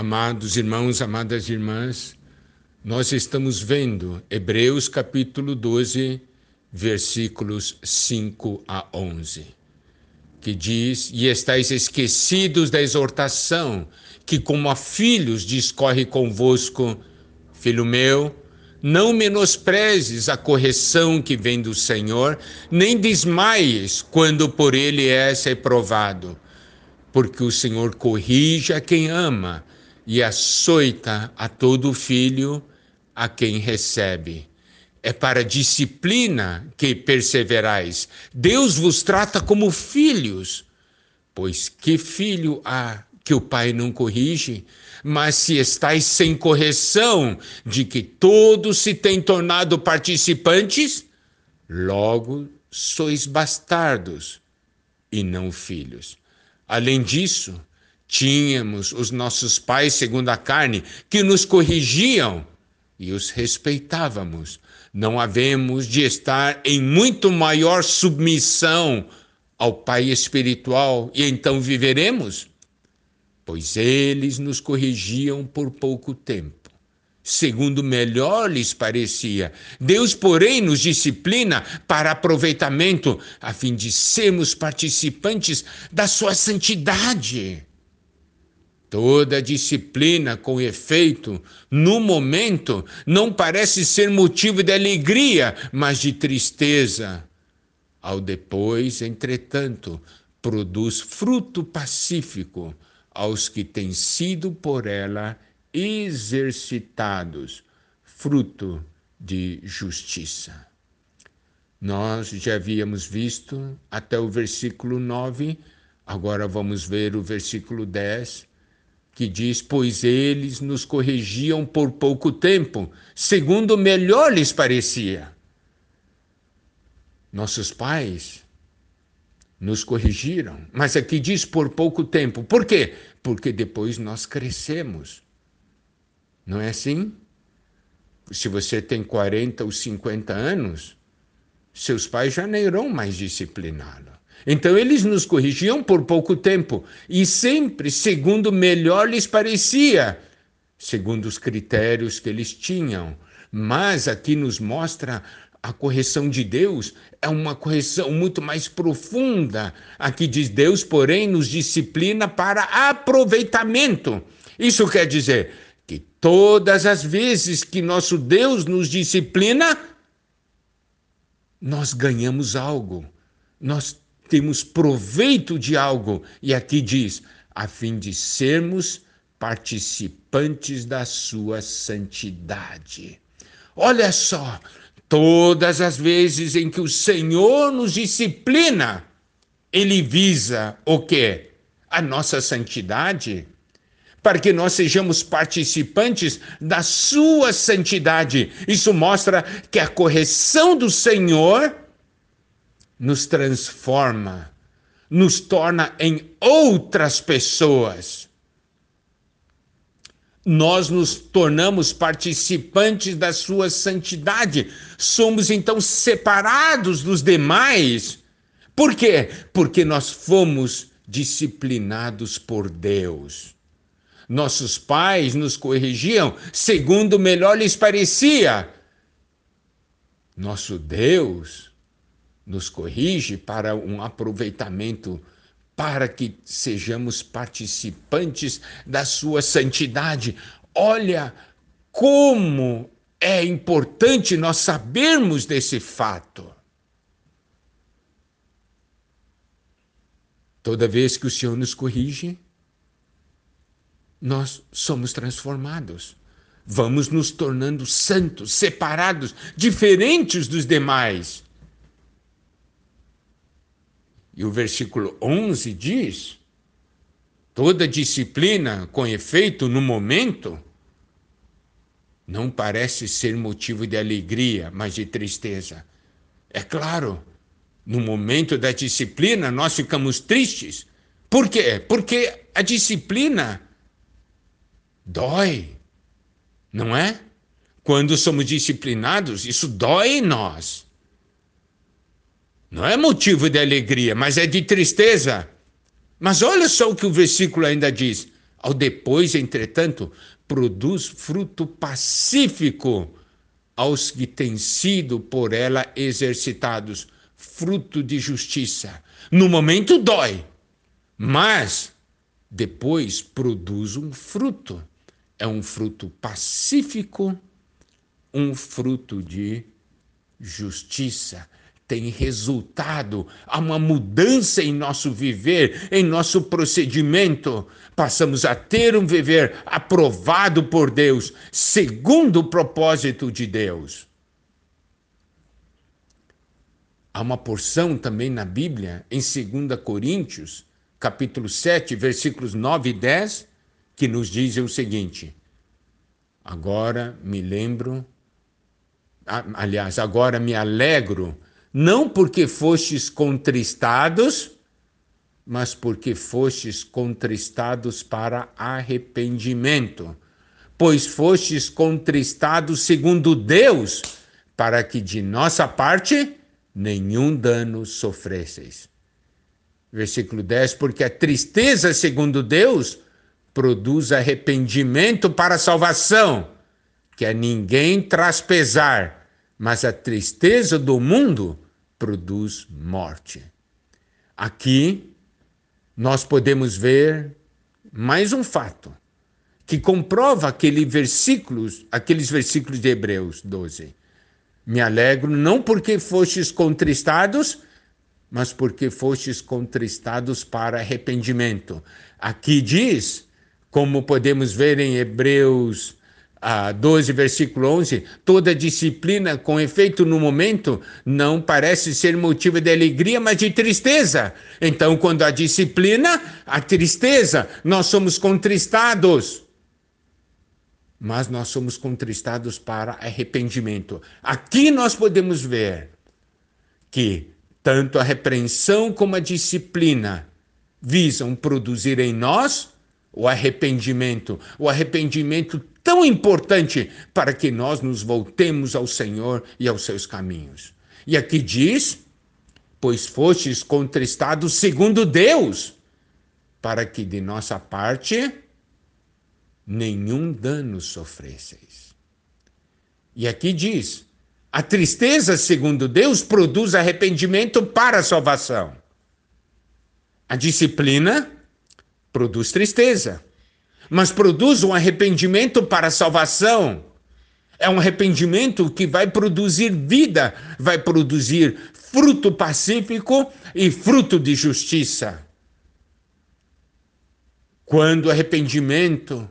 Amados irmãos, amadas irmãs, nós estamos vendo Hebreus capítulo 12, versículos 5 a 11, que diz: E estáis esquecidos da exortação que, como a filhos, discorre convosco, filho meu, não menosprezes a correção que vem do Senhor, nem desmaies quando por ele és reprovado, porque o Senhor corrige a quem ama e açoita a todo filho a quem recebe. É para disciplina que perseverais. Deus vos trata como filhos. Pois que filho há que o pai não corrige? Mas se estáis sem correção de que todos se têm tornado participantes, logo sois bastardos e não filhos. Além disso, tínhamos os nossos pais segundo a carne que nos corrigiam e os respeitávamos. Não havemos de estar em muito maior submissão ao Pai espiritual e então viveremos? Pois eles nos corrigiam por pouco tempo, segundo melhor lhes parecia. Deus, porém, nos disciplina para aproveitamento, a fim de sermos participantes da sua santidade. Toda disciplina com efeito, no momento, não parece ser motivo de alegria, mas de tristeza. Ao depois, entretanto, produz fruto pacífico aos que têm sido por ela exercitados, fruto de justiça. Nós já havíamos visto até o versículo 9, agora vamos ver o versículo 10 que diz: Pois eles nos corrigiam por pouco tempo, segundo melhor lhes parecia. Nossos pais nos corrigiram, mas aqui diz por pouco tempo. Por quê? Porque depois nós crescemos. Não é assim? Se você tem 40 ou 50 anos, seus pais já não irão mais discipliná-lo. Então eles nos corrigiam por pouco tempo e sempre segundo melhor lhes parecia, segundo os critérios que eles tinham. Mas aqui nos mostra a correção de Deus é uma correção muito mais profunda. Aqui diz Deus, porém, nos disciplina para aproveitamento. Isso quer dizer que todas as vezes que nosso Deus nos disciplina, nós ganhamos algo. Nós temos proveito de algo. E aqui diz: a fim de sermos participantes da sua santidade. Olha só, todas as vezes em que o Senhor nos disciplina, ele visa o quê? A nossa santidade, para que nós sejamos participantes da sua santidade. Isso mostra que a correção do Senhor nos transforma, nos torna em outras pessoas. Nós nos tornamos participantes da sua santidade, somos então separados dos demais. Por quê? Porque nós fomos disciplinados por Deus. Nossos pais nos corrigiam segundo melhor lhes parecia. Nosso Deus nos corrige para um aproveitamento, para que sejamos participantes da sua santidade. Olha como é importante nós sabermos desse fato. Toda vez que o Senhor nos corrige, nós somos transformados. Vamos nos tornando santos, separados, diferentes dos demais. E o versículo 11 diz: toda disciplina com efeito no momento não parece ser motivo de alegria, mas de tristeza. É claro, no momento da disciplina nós ficamos tristes. Por quê? Porque a disciplina dói, não é? Quando somos disciplinados, isso dói em nós. Não é motivo de alegria, mas é de tristeza. Mas olha só o que o versículo ainda diz. Ao depois, entretanto, produz fruto pacífico aos que têm sido por ela exercitados, fruto de justiça. No momento dói, mas depois produz um fruto. É um fruto pacífico, um fruto de justiça tem resultado a uma mudança em nosso viver, em nosso procedimento. Passamos a ter um viver aprovado por Deus, segundo o propósito de Deus. Há uma porção também na Bíblia, em 2 Coríntios, capítulo 7, versículos 9 e 10, que nos dizem o seguinte: Agora me lembro, aliás, agora me alegro não porque fostes contristados, mas porque fostes contristados para arrependimento. Pois fostes contristados segundo Deus, para que de nossa parte nenhum dano sofresseis. Versículo 10: Porque a tristeza, segundo Deus, produz arrependimento para salvação, que a ninguém traz pesar mas a tristeza do mundo produz morte. Aqui nós podemos ver mais um fato que comprova aquele versículos, aqueles versículos de Hebreus 12. Me alegro não porque fostes contristados, mas porque fostes contristados para arrependimento. Aqui diz, como podemos ver em Hebreus a 12, versículo 11, toda disciplina com efeito no momento não parece ser motivo de alegria, mas de tristeza. Então, quando a disciplina, a tristeza, nós somos contristados. Mas nós somos contristados para arrependimento. Aqui nós podemos ver que tanto a repreensão como a disciplina visam produzir em nós o arrependimento, o arrependimento tão importante para que nós nos voltemos ao Senhor e aos seus caminhos. E aqui diz: Pois fostes contristados segundo Deus, para que de nossa parte nenhum dano sofresseis. E aqui diz: a tristeza, segundo Deus, produz arrependimento para a salvação. A disciplina produz tristeza mas produz um arrependimento para salvação. É um arrependimento que vai produzir vida, vai produzir fruto pacífico e fruto de justiça. Quando arrependimento,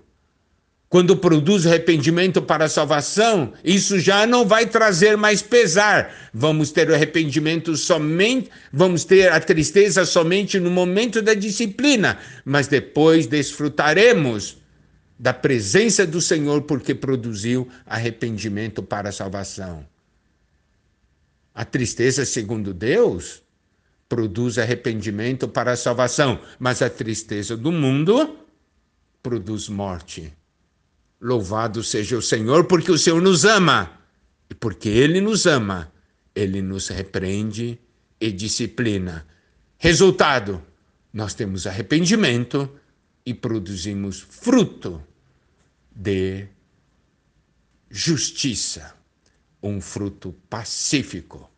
quando produz arrependimento para a salvação, isso já não vai trazer mais pesar. Vamos ter o arrependimento somente, vamos ter a tristeza somente no momento da disciplina, mas depois desfrutaremos da presença do Senhor porque produziu arrependimento para a salvação. A tristeza, segundo Deus, produz arrependimento para a salvação, mas a tristeza do mundo produz morte. Louvado seja o Senhor, porque o Senhor nos ama. E porque Ele nos ama, Ele nos repreende e disciplina. Resultado: nós temos arrependimento e produzimos fruto de justiça, um fruto pacífico,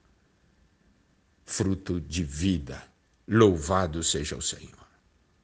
fruto de vida. Louvado seja o Senhor.